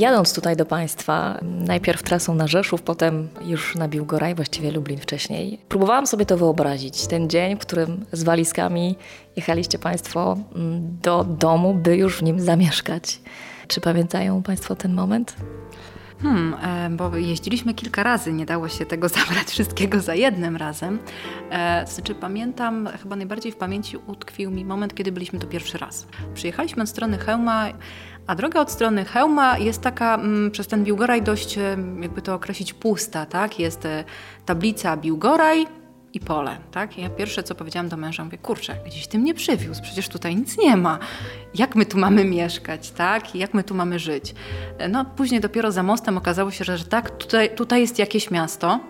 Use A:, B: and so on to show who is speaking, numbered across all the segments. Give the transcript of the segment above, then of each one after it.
A: Jadąc tutaj do Państwa, najpierw trasą na Rzeszów, potem już na Biłgoraj, właściwie Lublin wcześniej, próbowałam sobie to wyobrazić. Ten dzień, w którym z walizkami jechaliście Państwo mm, do domu, by już w nim zamieszkać. Czy pamiętają Państwo ten moment?
B: Hmm, e, bo jeździliśmy kilka razy, nie dało się tego zabrać wszystkiego za jednym razem. E, znaczy pamiętam, chyba najbardziej w pamięci utkwił mi moment, kiedy byliśmy tu pierwszy raz. Przyjechaliśmy od strony Hełma, a droga od strony Hełma jest taka mm, przez ten Biłgoraj dość, e, jakby to określić, pusta, tak? Jest tablica Biłgoraj, i pole, tak? Ja pierwsze, co powiedziałam do męża, mówię, kurczę, gdzieś tym nie przywiózł, przecież tutaj nic nie ma. Jak my tu mamy mieszkać, tak? Jak my tu mamy żyć? No później dopiero za mostem okazało się, że, że tak, tutaj, tutaj jest jakieś miasto.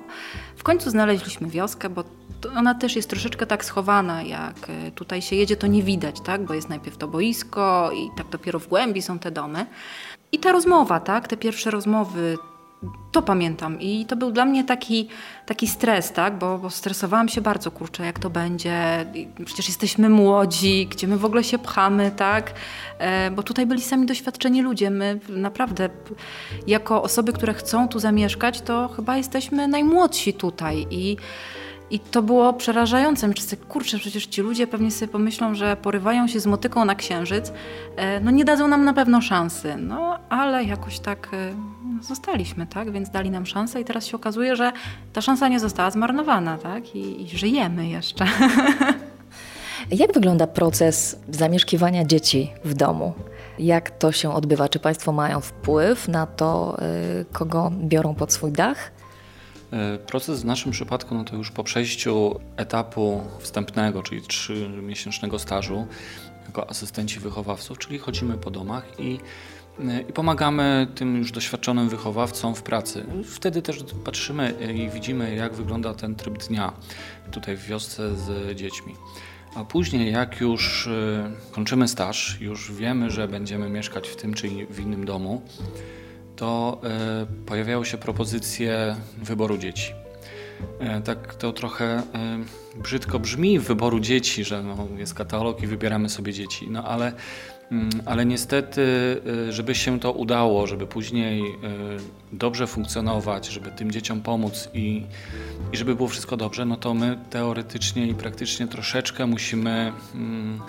B: W końcu znaleźliśmy wioskę, bo ona też jest troszeczkę tak schowana, jak e, tutaj się jedzie, to nie widać, tak? Bo jest najpierw to boisko i tak dopiero w głębi są te domy. I ta rozmowa, tak? Te pierwsze rozmowy, to pamiętam i to był dla mnie taki, taki stres, tak? Bo, bo stresowałam się bardzo, kurczę, jak to będzie. Przecież jesteśmy młodzi, gdzie my w ogóle się pchamy, tak? E, bo tutaj byli sami doświadczeni ludzie. My naprawdę, jako osoby, które chcą tu zamieszkać, to chyba jesteśmy najmłodsi tutaj i i to było przerażające. Myślę kurczę, przecież ci ludzie pewnie sobie pomyślą, że porywają się z motyką na księżyc. E, no nie dadzą nam na pewno szansy. No ale jakoś tak e, zostaliśmy, tak? Więc dali nam szansę i teraz się okazuje, że ta szansa nie została zmarnowana, tak? I, i żyjemy jeszcze.
A: Jak wygląda proces zamieszkiwania dzieci w domu? Jak to się odbywa? Czy Państwo mają wpływ na to, e, kogo biorą pod swój dach?
C: E, proces w naszym przypadku no to już po przejściu etapu wstępnego, czyli trzymiesięcznego stażu jako asystenci wychowawców, czyli chodzimy po domach i, e, i pomagamy tym już doświadczonym wychowawcom w pracy. Wtedy też patrzymy i widzimy, jak wygląda ten tryb dnia tutaj w wiosce z dziećmi. A później, jak już e, kończymy staż, już wiemy, że będziemy mieszkać w tym czy w innym domu, to e, pojawiają się propozycje wyboru dzieci. E, tak to trochę e, brzydko brzmi wyboru dzieci, że no, jest katalog i wybieramy sobie dzieci, no ale, mm, ale niestety, żeby się to udało, żeby później dobrze funkcjonować, żeby tym dzieciom pomóc i, i żeby było wszystko dobrze, no to my teoretycznie i praktycznie troszeczkę musimy mm,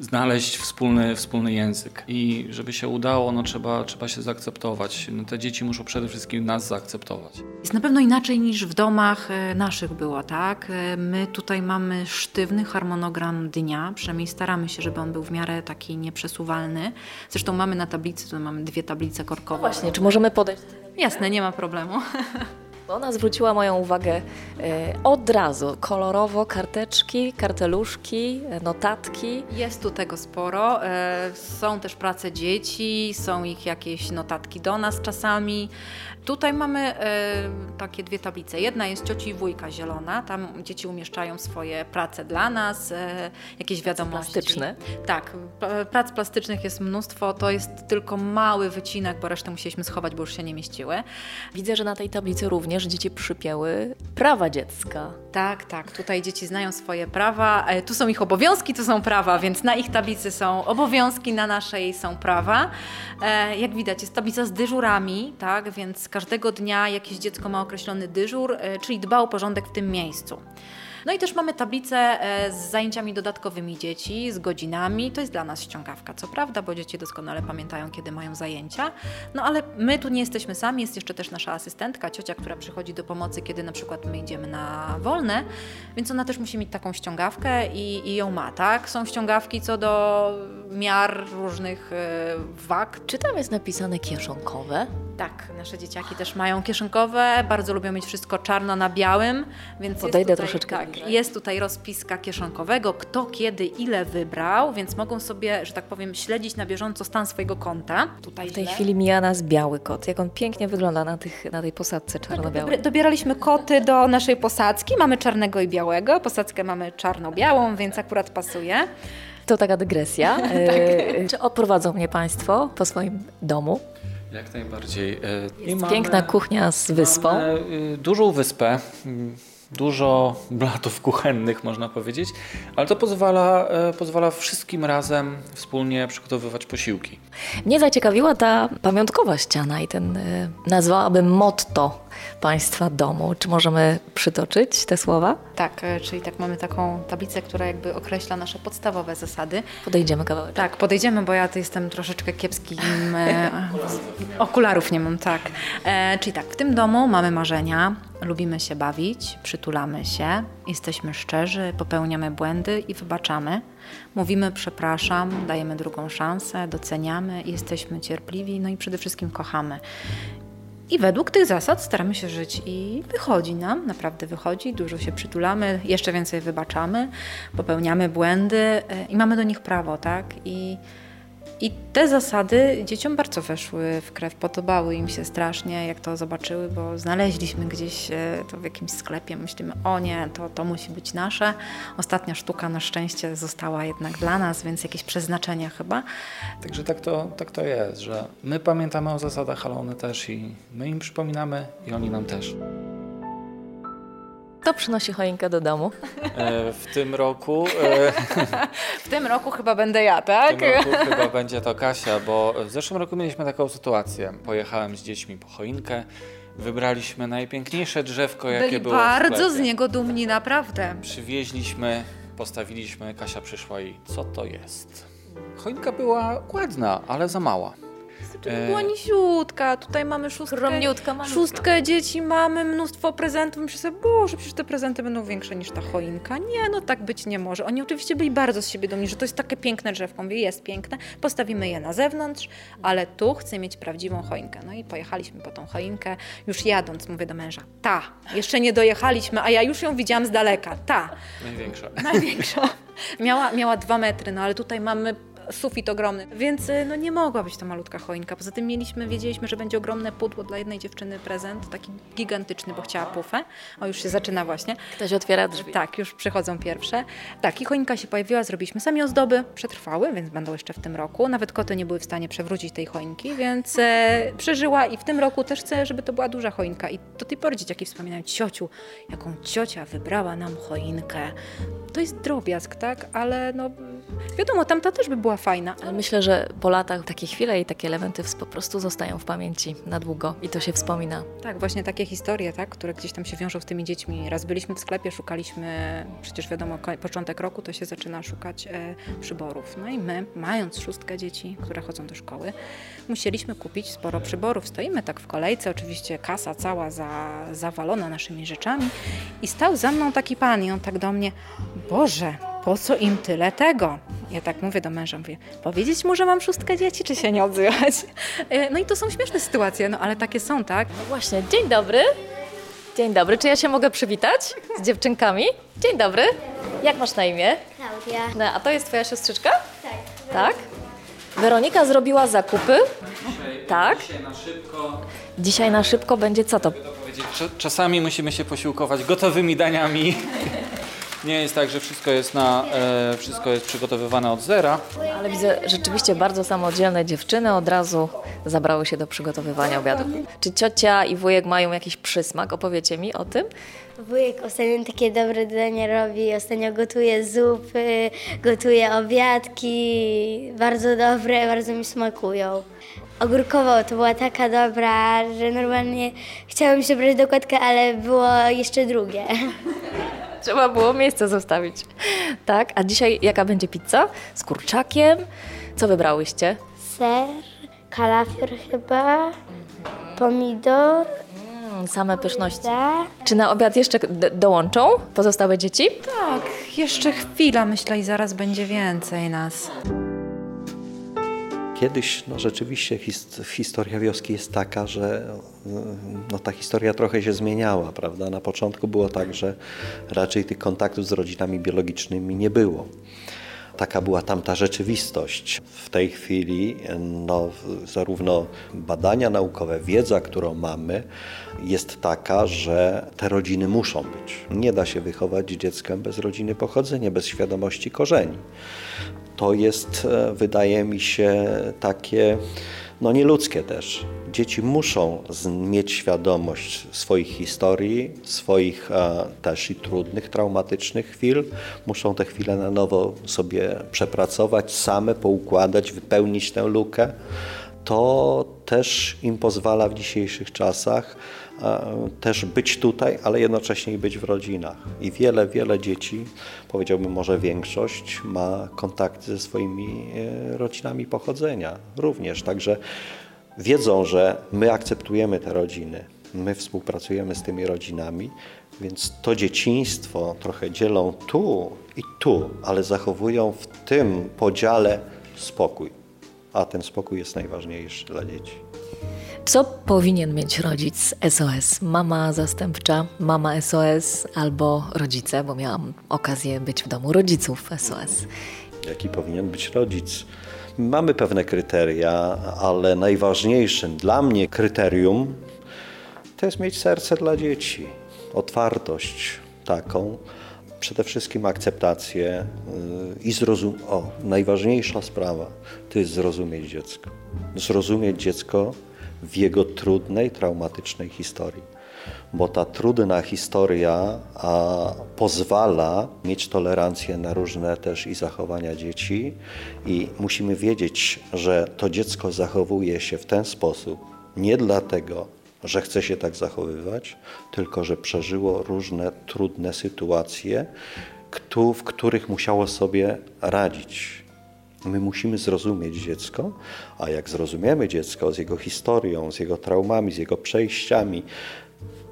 C: znaleźć wspólny, wspólny język. I żeby się udało, no trzeba, trzeba się zaakceptować. No te dzieci muszą przede wszystkim nas zaakceptować.
B: Jest na pewno inaczej niż w domach e, naszych było, tak? E, my tutaj mamy sztywny harmonogram dnia, przynajmniej staramy się, żeby on był w miarę taki nieprzesuwalny. Zresztą mamy na tablicy, tu mamy dwie tablice korkowe.
A: No właśnie, czy możemy podejść?
B: Jasne, nie ma problemu.
A: Ona zwróciła moją uwagę e, od razu. Kolorowo karteczki, karteluszki, notatki.
B: Jest tu tego sporo. E, są też prace dzieci, są ich jakieś notatki do nas czasami. Tutaj mamy e, takie dwie tablice. Jedna jest cioci i wujka zielona, tam dzieci umieszczają swoje prace dla nas, e, jakieś wiadomości.
A: Plastyczne?
B: Tak, prac plastycznych jest mnóstwo, to jest tylko mały wycinek, bo resztę musieliśmy schować, bo już się nie mieściły.
A: Widzę, że na tej tablicy również dzieci przypięły prawa dziecka.
B: Tak, tak, tutaj dzieci znają swoje prawa, e, tu są ich obowiązki, tu są prawa, więc na ich tablicy są obowiązki, na naszej są prawa. E, jak widać jest tablica z dyżurami, tak, więc każdego dnia jakieś dziecko ma określony dyżur, e, czyli dba o porządek w tym miejscu. No i też mamy tablicę e, z zajęciami dodatkowymi dzieci, z godzinami. To jest dla nas ściągawka, co prawda, bo dzieci doskonale pamiętają, kiedy mają zajęcia. No ale my tu nie jesteśmy sami, jest jeszcze też nasza asystentka, ciocia, która przychodzi do pomocy, kiedy na przykład my idziemy na wolne, więc ona też musi mieć taką ściągawkę i, i ją ma, tak? Są ściągawki co do miar różnych e, wag.
A: Czy tam jest napisane kieszonkowe?
B: Tak, nasze dzieciaki też mają kieszonkowe, bardzo lubią mieć wszystko czarno na białym, więc
A: Podejdę tutaj, troszeczkę
B: tak, jest tutaj rozpiska kieszonkowego, kto kiedy ile wybrał, więc mogą sobie, że tak powiem, śledzić na bieżąco stan swojego konta.
A: Tutaj w tej źle. chwili mija nas biały kot. Jak on pięknie wygląda na, tych, na tej posadce czarno-białej.
B: Tak, dobieraliśmy koty do naszej posadzki. Mamy czarnego i białego. Posadzkę mamy czarno-białą, więc akurat pasuje.
A: To taka dygresja. tak. E, czy odprowadzą mnie Państwo po swoim domu?
C: Jak najbardziej.
A: E, Jest mamy, piękna kuchnia z wyspą. Mamy
C: y, dużą wyspę dużo blatów kuchennych, można powiedzieć, ale to pozwala, e, pozwala wszystkim razem wspólnie przygotowywać posiłki.
A: Mnie zaciekawiła ta pamiątkowa ściana i ten, e, nazwałabym motto Państwa domu. Czy możemy przytoczyć te słowa?
B: Tak, e, czyli tak mamy taką tablicę, która jakby określa nasze podstawowe zasady.
A: Podejdziemy kawałek.
B: Tak, podejdziemy, bo ja jestem troszeczkę kiepskim. Okularów nie mam, tak. E, czyli tak, w tym domu mamy marzenia, lubimy się bawić, przytulamy się, jesteśmy szczerzy, popełniamy błędy i wybaczamy. Mówimy przepraszam, dajemy drugą szansę, doceniamy, jesteśmy cierpliwi, no i przede wszystkim kochamy. I według tych zasad staramy się żyć i wychodzi nam, naprawdę wychodzi, dużo się przytulamy, jeszcze więcej wybaczamy, popełniamy błędy e, i mamy do nich prawo, tak? I i te zasady dzieciom bardzo weszły w krew, podobały im się strasznie, jak to zobaczyły, bo znaleźliśmy gdzieś e, to w jakimś sklepie. Myślimy, o nie, to, to musi być nasze. Ostatnia sztuka na szczęście została jednak dla nas, więc jakieś przeznaczenie chyba.
C: Także tak to, tak to jest, że my pamiętamy o zasadach, ale one też i my im przypominamy i oni nam też.
A: Kto przynosi choinkę do domu?
C: E, w tym roku. E,
B: w tym roku chyba będę ja, tak?
C: W tym roku chyba będzie to Kasia, bo w zeszłym roku mieliśmy taką sytuację. Pojechałem z dziećmi po choinkę. Wybraliśmy najpiękniejsze drzewko, jakie
B: Byli
C: było.
B: bardzo
C: w
B: z niego dumni, naprawdę.
C: Przywieźliśmy, postawiliśmy. Kasia przyszła i co to jest? Choinka była ładna, ale za mała.
B: Była nisiutka, tutaj mamy szóstkę,
A: malutka.
B: szóstkę dzieci, mamy mnóstwo prezentów. Myślę sobie, Boże, przecież te prezenty będą większe niż ta choinka. Nie, no tak być nie może. Oni oczywiście byli bardzo z siebie dumni, że to jest takie piękne drzewko. Mówię, jest piękne, postawimy je na zewnątrz, ale tu chcę mieć prawdziwą choinkę. No i pojechaliśmy po tą choinkę. Już jadąc mówię do męża, ta, jeszcze nie dojechaliśmy, a ja już ją widziałam z daleka, ta.
C: Największa.
B: Największa. Miała, miała dwa metry, no ale tutaj mamy sufit ogromny, więc y, no nie mogła być to malutka choinka. Poza tym mieliśmy, wiedzieliśmy, że będzie ogromne pudło dla jednej dziewczyny prezent, taki gigantyczny, bo chciała pufę. O, już się zaczyna właśnie.
A: Ktoś otwiera drzwi.
B: Tak, już przychodzą pierwsze. Tak, i choinka się pojawiła, zrobiliśmy sami ozdoby, przetrwały, więc będą jeszcze w tym roku. Nawet koty nie były w stanie przewrócić tej choinki, więc e, przeżyła i w tym roku też chcę, żeby to była duża choinka. I do tej pory dzieciaki wspominają, ciociu, jaką ciocia wybrała nam choinkę. To jest drobiazg, tak? Ale no wiadomo, tamta też by była fajna.
A: Ale myślę, że po latach takie chwile i takie elementy po prostu zostają w pamięci na długo i to się wspomina.
B: Tak, właśnie takie historie, tak, które gdzieś tam się wiążą z tymi dziećmi. Raz byliśmy w sklepie, szukaliśmy, przecież wiadomo, początek roku to się zaczyna szukać e, przyborów. No i my, mając szóstkę dzieci, które chodzą do szkoły, musieliśmy kupić sporo przyborów. Stoimy tak w kolejce, oczywiście kasa cała za, zawalona naszymi rzeczami i stał za mną taki pan i on tak do mnie, Boże, po co im tyle tego? Ja tak mówię do męża, mówię, powiedzieć mu, że mam szóstkę dzieci, czy się nie odzywać? E, no i to są śmieszne sytuacje, no ale takie są, tak?
A: No właśnie, dzień dobry. Dzień dobry, czy ja się mogę przywitać z dziewczynkami? Dzień dobry. Jak masz na imię?
D: Klaudia.
A: No, a to jest twoja siostrzyczka?
D: Tak.
A: Tak. Weronika zrobiła zakupy. Tak.
C: Dzisiaj na szybko.
A: Dzisiaj na szybko będzie co to?
C: Czasami musimy się posiłkować gotowymi daniami. Nie jest tak, że wszystko jest, na, e, wszystko jest przygotowywane od zera.
A: Ale widzę rzeczywiście bardzo samodzielne dziewczyny od razu zabrały się do przygotowywania obiadu. Czy ciocia i wujek mają jakiś przysmak? Opowiecie mi o tym?
D: Wujek ostatnio takie dobre dania robi, ostatnio gotuje zupy, gotuje obiadki, bardzo dobre, bardzo mi smakują. Ogórkowo to była taka dobra, że normalnie chciałam się brać do kotka, ale było jeszcze drugie.
A: Trzeba było miejsce zostawić. Tak, a dzisiaj jaka będzie pizza? Z kurczakiem? Co wybrałyście?
D: Ser, kalafior chyba, pomidor,
A: Mm, same pyszności. Czy na obiad jeszcze dołączą pozostałe dzieci?
B: Tak, jeszcze chwila, myślę, i zaraz będzie więcej nas.
E: Kiedyś no, rzeczywiście his, historia wioski jest taka, że no, ta historia trochę się zmieniała, prawda? Na początku było tak, że raczej tych kontaktów z rodzinami biologicznymi nie było. Taka była tamta rzeczywistość. W tej chwili no, zarówno badania naukowe, wiedza, którą mamy, jest taka, że te rodziny muszą być. Nie da się wychować dziecka bez rodziny pochodzenia, bez świadomości korzeni. To jest, e, wydaje mi się, takie no nieludzkie też. Dzieci muszą mieć świadomość swoich historii, swoich e, też i trudnych, traumatycznych chwil. Muszą te chwile na nowo sobie przepracować, same poukładać, wypełnić tę lukę. To też im pozwala w dzisiejszych czasach też być tutaj, ale jednocześnie być w rodzinach. I wiele, wiele dzieci, powiedziałbym może większość, ma kontakty ze swoimi e, rodzinami pochodzenia również. Także wiedzą, że my akceptujemy te rodziny, my współpracujemy z tymi rodzinami, więc to dzieciństwo trochę dzielą tu i tu, ale zachowują w tym podziale spokój. A ten spokój jest najważniejszy dla dzieci.
A: Co powinien mieć rodzic SOS? Mama zastępcza, mama SOS albo rodzice, bo miałam okazję być w domu rodziców SOS.
E: Jaki powinien być rodzic? Mamy pewne kryteria, ale najważniejszym dla mnie kryterium to jest mieć serce dla dzieci, otwartość taką, przede wszystkim akceptację y, i zrozum. O, najważniejsza sprawa to jest zrozumieć dziecko. Zrozumieć dziecko w jego trudnej, traumatycznej historii. Bo ta trudna historia a, pozwala mieć tolerancję na różne też i zachowania dzieci, i musimy wiedzieć, że to dziecko zachowuje się w ten sposób nie dlatego, że chce się tak zachowywać, tylko że przeżyło różne trudne sytuacje, w których musiało sobie radzić. My musimy zrozumieć dziecko, a jak zrozumiemy dziecko z jego historią, z jego traumami, z jego przejściami,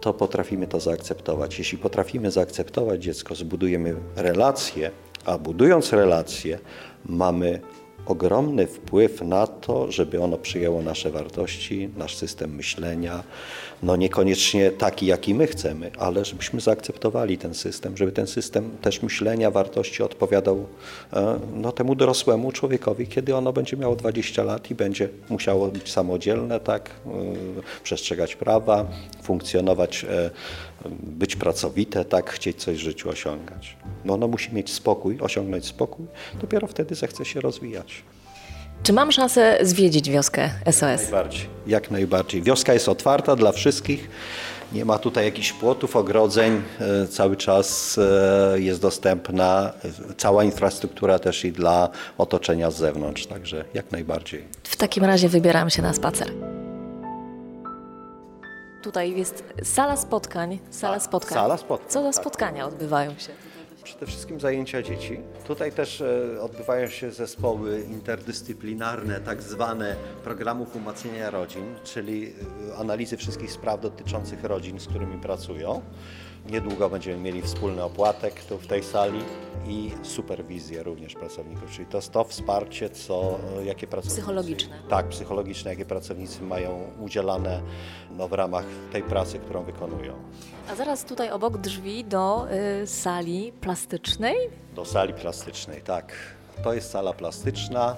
E: to potrafimy to zaakceptować. Jeśli potrafimy zaakceptować dziecko, zbudujemy relacje, a budując relacje, mamy ogromny wpływ na to, żeby ono przyjęło nasze wartości, nasz system myślenia, no niekoniecznie taki, jaki my chcemy, ale żebyśmy zaakceptowali ten system, żeby ten system też myślenia, wartości odpowiadał e, no, temu dorosłemu człowiekowi, kiedy ono będzie miało 20 lat i będzie musiało być samodzielne, tak, e, przestrzegać prawa, funkcjonować, e, być pracowite, tak, chcieć coś w życiu osiągać. No ono musi mieć spokój, osiągnąć spokój, dopiero wtedy zechce się rozwijać.
A: Czy mam szansę zwiedzić wioskę SOS? Jak
E: najbardziej. Jak najbardziej. Wioska jest otwarta dla wszystkich. Nie ma tutaj jakichś płotów, ogrodzeń. E, cały czas e, jest dostępna cała infrastruktura też i dla otoczenia z zewnątrz. Także jak najbardziej.
A: W takim razie wybieram się na spacer. Tutaj jest sala spotkań. Sala spotkań.
E: Sala spotkań.
A: Co za tak. spotkania odbywają się?
E: Przede wszystkim zajęcia dzieci. Tutaj też e, odbywają się zespoły interdyscyplinarne, tak zwane programów umacniania rodzin, czyli e, analizy wszystkich spraw dotyczących rodzin, z którymi pracują. Niedługo będziemy mieli wspólny opłatek tu w tej sali i superwizję również pracowników, czyli to jest to wsparcie, co, jakie pracownicy...
A: Psychologiczne.
E: Tak, psychologiczne, jakie pracownicy mają udzielane no, w ramach tej pracy, którą wykonują.
A: A zaraz tutaj obok drzwi do y, sali plastycznej?
E: Do sali plastycznej, tak. To jest sala plastyczna.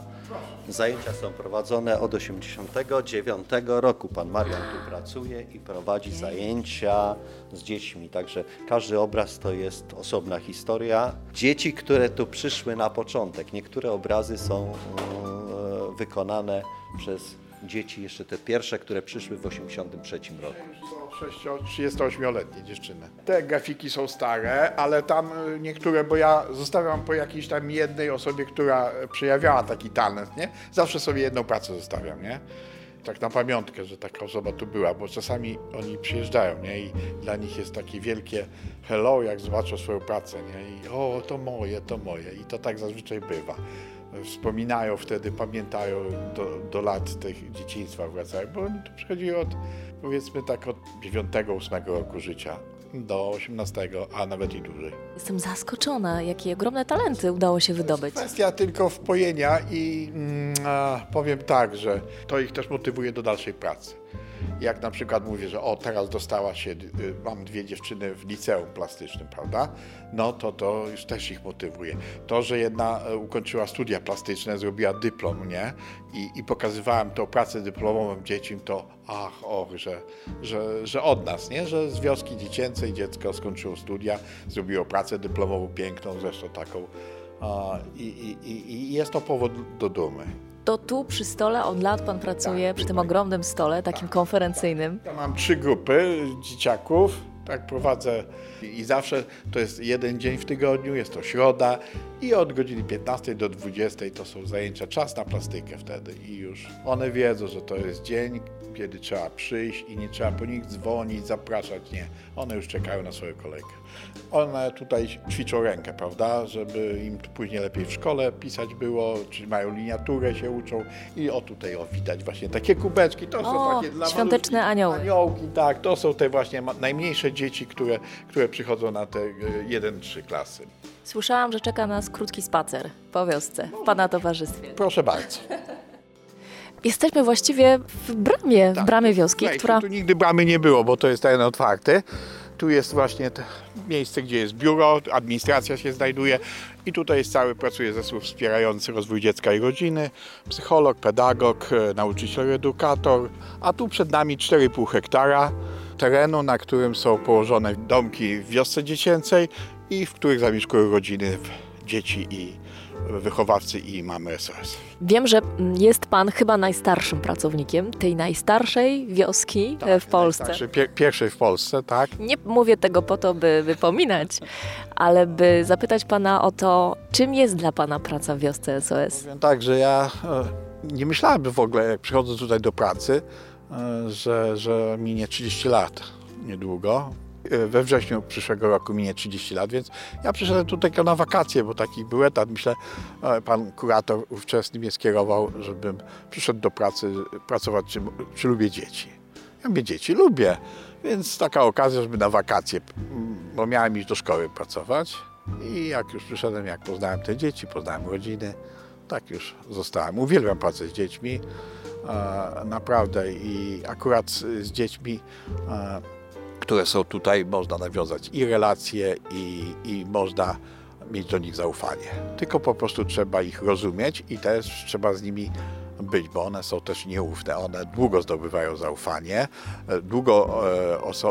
E: Zajęcia są prowadzone od 1989 roku. Pan Marian tu pracuje i prowadzi zajęcia z dziećmi. Także każdy obraz to jest osobna historia. Dzieci, które tu przyszły na początek. Niektóre obrazy są e, wykonane przez dzieci, jeszcze te pierwsze, które przyszły w 1983 roku.
F: 38-letnie dziewczyny. Te grafiki są stare, ale tam y, niektóre, bo ja zostawiam po jakiejś tam jednej osobie, która przejawiała taki talent, nie? Zawsze sobie jedną pracę zostawiam, nie? Tak na pamiątkę, że taka osoba tu była, bo czasami oni przyjeżdżają, nie? I dla nich jest takie wielkie hello, jak zobaczą swoją pracę, nie? I o, to moje, to moje. I to tak zazwyczaj bywa wspominają wtedy, pamiętają do, do lat tych dzieciństwa wracają, bo oni tu przychodzili od powiedzmy tak od 9-8 roku życia do 18, a nawet i dłużej.
A: Jestem zaskoczona, jakie ogromne talenty udało się wydobyć.
F: Kwestia tylko wpojenia i mm, powiem tak, że to ich też motywuje do dalszej pracy. Jak na przykład mówię, że o teraz dostała się, y, mam dwie dziewczyny w liceum plastycznym, prawda? No to to już też ich motywuje. To, że jedna e, ukończyła studia plastyczne, zrobiła dyplom, nie? I, i pokazywałem tą pracę dyplomową dzieciom, to ach, och, że, że, że od nas, nie? Że z wioski dziecięcej dziecko skończyło studia, zrobiło pracę dyplomową piękną, zresztą taką. I, i, i jest to powód do dumy.
A: To tu przy stole od lat pan pracuje,
F: Tak,
A: przy tym ogromnym stole, takim konferencyjnym.
F: Ja mam trzy grupy dzieciaków, tak prowadzę i zawsze to jest jeden dzień w tygodniu, jest to środa i od godziny 15 do 20 to są zajęcia, czas na plastykę wtedy i już one wiedzą, że to jest dzień, kiedy trzeba przyjść i nie trzeba po nich dzwonić, zapraszać, nie. One już czekają na swoją kolejkę. One tutaj ćwiczą rękę, prawda, żeby im później lepiej w szkole pisać było, czy mają liniaturę, się uczą i o tutaj o widać właśnie takie kubeczki, to są
A: O,
F: takie dla
A: świąteczne anioły.
F: Aniołki, tak, to są te właśnie najmniejsze dzieci, które, które przychodzą na te 1-3 klasy.
A: Słyszałam, że czeka nas krótki spacer po wiosce, w pana towarzystwie.
F: Proszę bardzo.
A: Jesteśmy właściwie w bramie, w
F: Tak.
A: bramie wioski, która...
F: Tu, tu nigdy bramy nie było, bo to jest teren otwarty. Tu jest właśnie miejsce, gdzie jest biuro, administracja się znajduje i tutaj jest cały, pracuje zespół wspierający rozwój dziecka i rodziny, psycholog, pedagog, e, nauczyciel, edukator, a tu przed nami 4,5 hektara terenu, na którym są położone domki w wiosce dziecięcej i w których zamieszkują rodziny, dzieci i wychowawcy i mamy SOS.
A: Wiem, że jest pan chyba najstarszym pracownikiem tej najstarszej wioski e, w Polsce.
F: Pier- pierwszej w Polsce, tak.
A: Nie mówię tego po to, by wypominać, ale by zapytać pana o to, czym jest dla pana praca w wiosce SOS.
F: Powiem tak, że ja e, nie myślałem w ogóle, jak przychodzę tutaj do pracy, e, że, że minie 30 lat niedługo. E, We wrześniu przyszłego roku minie 30 lat, więc ja przyszedłem tutaj na wakacje, bo taki był etat. Myślę, e, pan kurator ówczesny mnie skierował, żebym przyszedł do pracy, pracować, czy, czy lubię dzieci. Ja mówię, dzieci lubię, więc taka okazja, żeby na wakacje, bo miałem iść do szkoły pracować. I jak już przyszedłem, jak poznałem te dzieci, poznałem rodziny, tak już zostałem. Uwielbiam pracę z dziećmi, e, naprawdę. I akurat z, dziećmi, które są tutaj, można nawiązać i relacje, i, i można mieć do nich zaufanie. Tylko po prostu trzeba ich rozumieć i też trzeba z nimi być, bo one są też nieufne. One długo zdobywają zaufanie, długo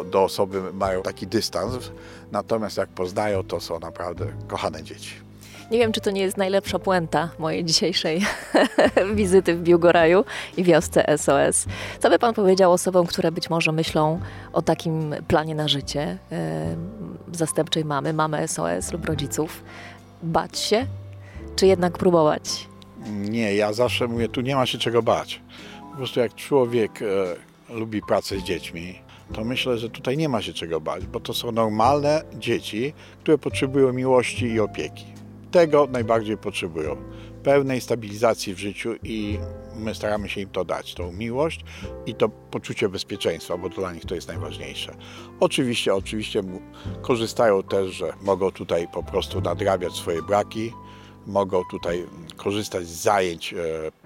F: e, do osoby mają taki dystans, natomiast jak poznają, to są naprawdę kochane dzieci.
A: Nie wiem, czy to nie jest najlepsza puenta mojej dzisiejszej wizyty w Biłgoraju i wiosce SOS. Co by pan powiedział osobom, które być może myślą o takim planie na życie e, zastępczej mamy, mamy SOS lub rodziców? Bać się, czy jednak próbować?
F: Nie, ja zawsze mówię, tu nie ma się czego bać. Po prostu jak człowiek e, lubi pracę z dziećmi, to myślę, że tutaj nie ma się czego bać, bo to są normalne dzieci, które potrzebują miłości i opieki. Tego najbardziej potrzebują. Pełnej stabilizacji w życiu i my staramy się im to dać, tą miłość i to poczucie bezpieczeństwa, bo dla nich to jest najważniejsze. Oczywiście, oczywiście korzystają też, że mogą tutaj po prostu nadrabiać swoje braki, mogą tutaj korzystać z zajęć e,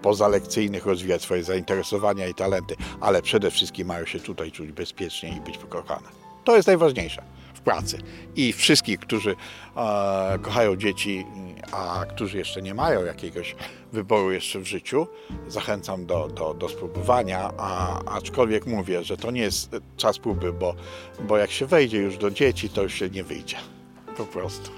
F: pozalekcyjnych, rozwijać swoje zainteresowania i talenty, ale przede wszystkim mają się tutaj czuć bezpiecznie i być wykochane. To jest najważniejsze pracy. I wszystkich, którzy e, kochają dzieci, a którzy jeszcze nie mają jakiegoś wyboru jeszcze w życiu, zachęcam do, do, do spróbowania, a, aczkolwiek mówię, że to nie jest czas próby, bo, bo jak się wejdzie już do dzieci, to już się nie wyjdzie. Po prostu.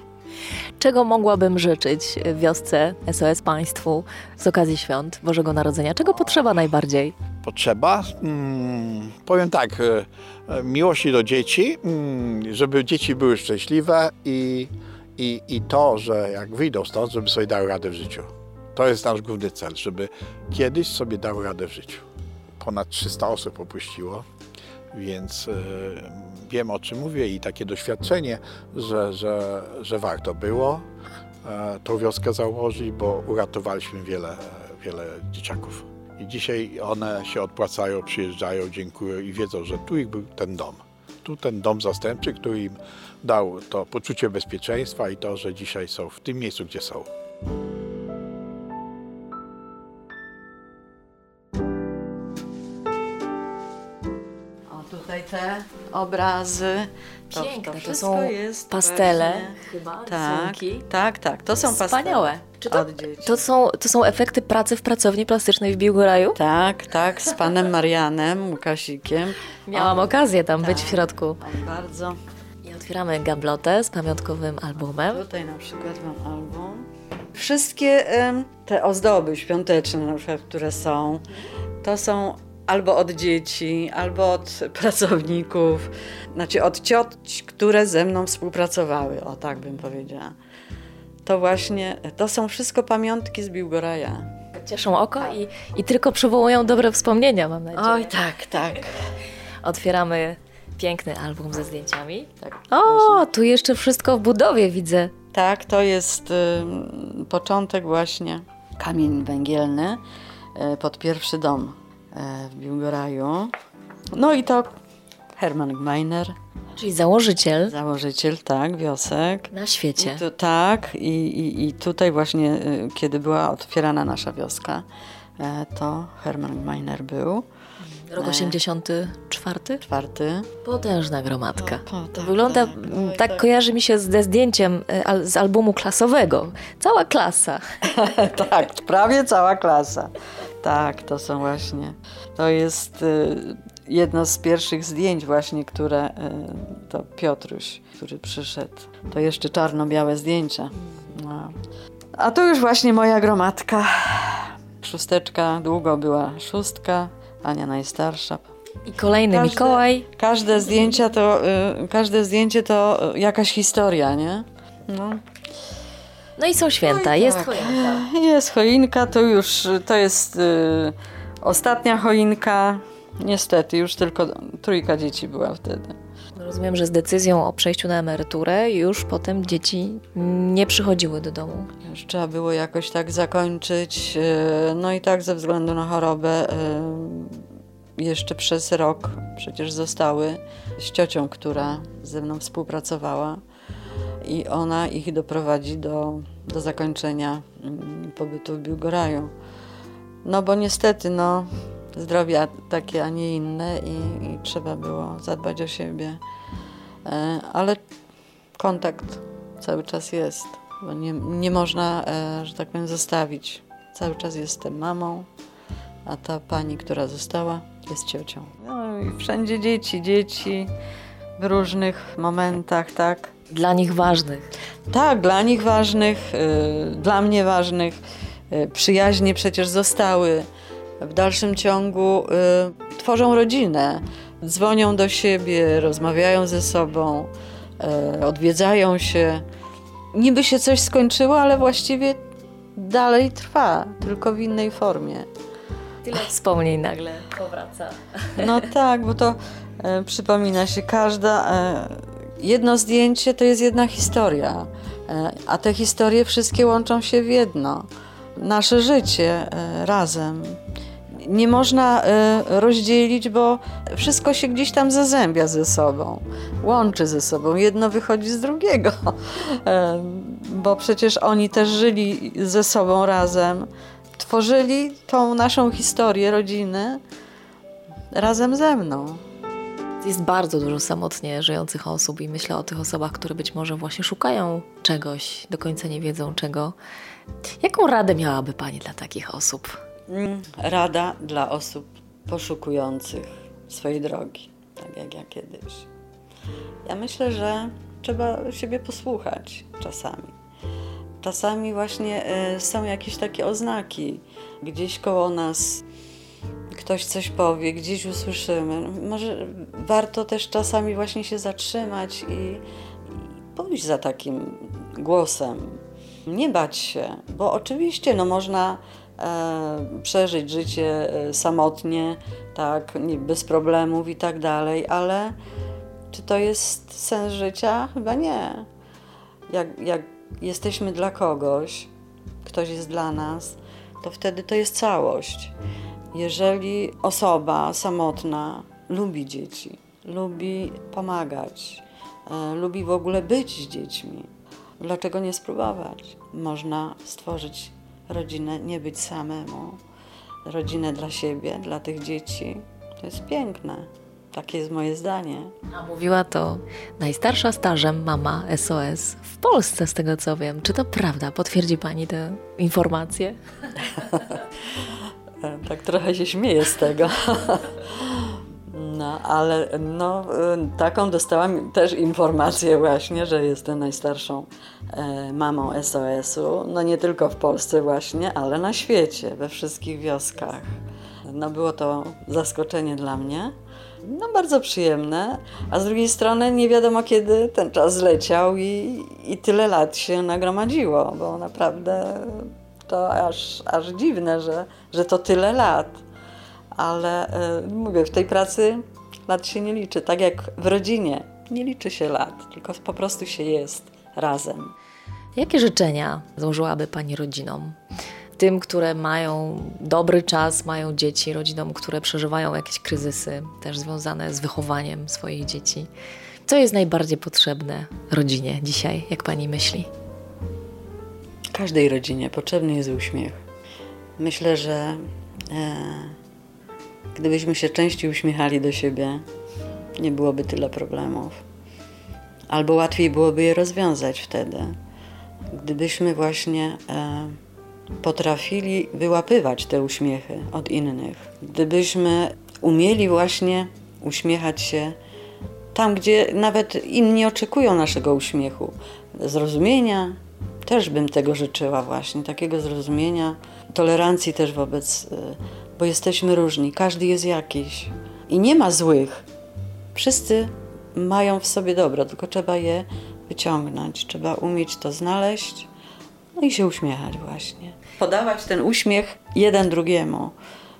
A: Czego mogłabym życzyć wiosce SOS Państwu z okazji świąt Bożego Narodzenia? Czego potrzeba najbardziej?
F: Potrzeba? Mm, powiem tak, e, e, miłości do dzieci, mm, żeby dzieci były szczęśliwe i, i, i to, że jak wyjdą stąd, żeby sobie dały radę w życiu. To jest nasz główny cel, żeby kiedyś sobie dały radę w życiu. Ponad 300 osób opuściło, więc e, wiem o czym mówię i takie doświadczenie, że, że, że warto było tą wioskę założyć, bo uratowaliśmy wiele, wiele dzieciaków. I dzisiaj one się odpłacają, przyjeżdżają, dziękują i wiedzą, że tu ich był ten dom. Tu ten dom zastępczy, który im dał to poczucie bezpieczeństwa i to, że dzisiaj są w tym miejscu, gdzie są.
B: Te obrazy.
A: Piękne, to
B: wszystko
A: są
B: jest
A: pastele chyba,
B: Tak,
A: rysunki.
B: tak, tak. To są pastele.
A: Wspaniałe. Czy to, to, są, to są efekty pracy w pracowni plastycznej w Biłgoraju?
B: Tak, tak, z panem Marianem Łukasikiem.
A: Miałam okazję tam być
B: tak.
A: w środku.
B: On bardzo.
A: I otwieramy gablotę z pamiątkowym albumem.
B: Tutaj na przykład mam album.
G: Wszystkie te ozdoby świąteczne, na przykład, które są, to są albo od dzieci, albo od pracowników, znaczy od cioć, które ze mną współpracowały, o tak bym powiedziała. To właśnie, to są wszystko pamiątki z Biłgoraja.
A: Cieszą oko i, i tylko przywołują dobre wspomnienia, mam nadzieję.
G: Oj, tak, tak.
A: Otwieramy piękny album ze zdjęciami. Tak, o, tu jeszcze wszystko w budowie widzę.
G: Tak, to jest y, początek właśnie. Kamień węgielny y, pod pierwszy dom w Biłgoraju. No i to Hermann Gmeiner.
A: Czyli założyciel.
G: Założyciel, tak, wiosek.
A: Na świecie.
G: I tu, tak, i, i, i tutaj właśnie, y, kiedy była otwierana nasza wioska, e, to Hermann Gmeiner był.
A: Rok 84?
G: Czwarty.
A: Potężna gromadka.
G: O, o,
A: to
G: tak,
A: wygląda,
G: tak. Oj,
A: tak
G: tak.
A: kojarzy mi się ze zdjęciem e, al- z albumu klasowego. Cała klasa.
G: tak, prawie cała klasa. Tak, to są właśnie. To jest y, jedno z pierwszych zdjęć właśnie, które y, to Piotruś, który przyszedł. To jeszcze czarno-białe zdjęcia. No. A tu już właśnie moja gromadka. Szósteczka, długo była szóstka, Ania najstarsza.
A: I kolejny
G: Każde-
A: Mikołaj.
G: Każde zdjęcia to, y, każde zdjęcie to jakaś historia, nie? No.
A: No i są święta,
G: Oj,
A: jest
G: tak.
A: choinka.
G: Jest choinka, to już to jest y, ostatnia choinka. Niestety, już tylko trójka dzieci była wtedy.
A: Rozumiem, że z decyzją o przejściu na emeryturę już potem dzieci nie przychodziły do domu.
G: Już trzeba było jakoś tak zakończyć. y, No i tak ze względu na chorobę y, jeszcze przez rok przecież zostały z ciocią, która ze mną współpracowała i ona ich doprowadzi do, do zakończenia mm, pobytu w Biłgoraju. No bo niestety, no, zdrowie takie, a nie inne i, i trzeba było zadbać o siebie. E, ale kontakt cały czas jest, bo nie, nie można, e, że tak powiem, zostawić. Cały czas jestem mamą, a ta pani, która została, jest ciocią. No i wszędzie dzieci, dzieci w różnych momentach, tak.
A: Dla nich ważnych.
G: Tak, dla nich ważnych, y, dla mnie ważnych. Y, przyjaźnie przecież zostały. W dalszym ciągu y, tworzą rodzinę, dzwonią do siebie, rozmawiają ze sobą, odwiedzają się. Niby się coś skończyło, ale właściwie dalej trwa, tylko w innej formie.
A: Tyle wspomnień nagle powraca.
G: No tak, bo to e, przypomina się każda. E, jedno zdjęcie to jest jedna historia, e, a te historie wszystkie łączą się w jedno. Nasze życie e, razem. Nie można e, rozdzielić, bo wszystko się gdzieś tam zazębia ze sobą, łączy ze sobą. Jedno wychodzi z drugiego, bo przecież oni też żyli ze sobą razem, tworzyli tą naszą historię rodziny razem ze mną.
A: Jest bardzo dużo samotnie żyjących osób i myślę o tych osobach, które być może właśnie szukają czegoś, do końca nie wiedzą czego. Jaką radę miałaby Pani dla takich osób?
G: Mm, Rada dla osób poszukujących swojej drogi, tak jak ja kiedyś. Ja myślę, że trzeba siebie posłuchać czasami. Czasami właśnie y, są jakieś takie oznaki gdzieś koło nas. Ktoś coś powie, gdzieś usłyszymy. Może warto też czasami właśnie się zatrzymać i, i pójść za takim głosem. Nie bać się, bo oczywiście no, można e, przeżyć życie e, samotnie, tak, bez problemów i tak dalej, ale czy to jest sens życia? Chyba nie. Jak, jak jesteśmy dla kogoś, ktoś jest dla nas, to wtedy to jest całość. Jeżeli osoba samotna lubi dzieci, lubi pomagać, e, lubi w ogóle być z dziećmi, dlaczego nie spróbować? Można stworzyć rodzinę, nie być samemu, rodzinę dla siebie, dla tych dzieci. To jest piękne. Takie jest moje zdanie.
A: A mówiła to najstarsza stażem mama SOS w Polsce, z tego co wiem. Czy to prawda? Potwierdzi Pani tę informację?
G: E, Tak trochę się śmieję z tego. No, ale no, y, taką dostałam też informację właśnie, że jestem najstarszą e, mamą SOS-u. No nie tylko w Polsce właśnie, ale na świecie, we wszystkich wioskach. No było to zaskoczenie dla mnie. No bardzo przyjemne, a z drugiej strony nie wiadomo kiedy ten czas zleciał i, i tyle lat się nagromadziło, bo naprawdę to aż, aż dziwne, że, że to tyle lat. Ale y, mówię, w tej pracy lat się nie liczy, tak jak w rodzinie. Nie liczy się lat, tylko po prostu się jest razem.
A: Jakie życzenia złożyłaby Pani rodzinom? Tym, które mają dobry czas, mają dzieci, rodzinom, które przeżywają jakieś kryzysy, też związane z wychowaniem swoich dzieci. Co jest najbardziej potrzebne rodzinie dzisiaj, jak Pani myśli?
G: Każdej rodzinie potrzebny jest uśmiech. Myślę, że e, gdybyśmy się częściej uśmiechali do siebie, nie byłoby tyle problemów. Albo łatwiej byłoby je rozwiązać wtedy. Gdybyśmy właśnie e, potrafili wyłapywać te uśmiechy od innych. Gdybyśmy umieli właśnie uśmiechać się tam, gdzie nawet inni oczekują naszego uśmiechu, zrozumienia, też bym tego życzyła właśnie, takiego zrozumienia, tolerancji też wobec, y, bo jesteśmy różni, każdy jest jakiś i nie ma złych. Wszyscy mają w sobie dobro, tylko trzeba je wyciągnąć, trzeba umieć to znaleźć, no i się uśmiechać właśnie podawać ten uśmiech jeden drugiemu.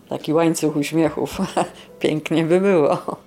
G: Taki łańcuch uśmiechów. Pięknie by było.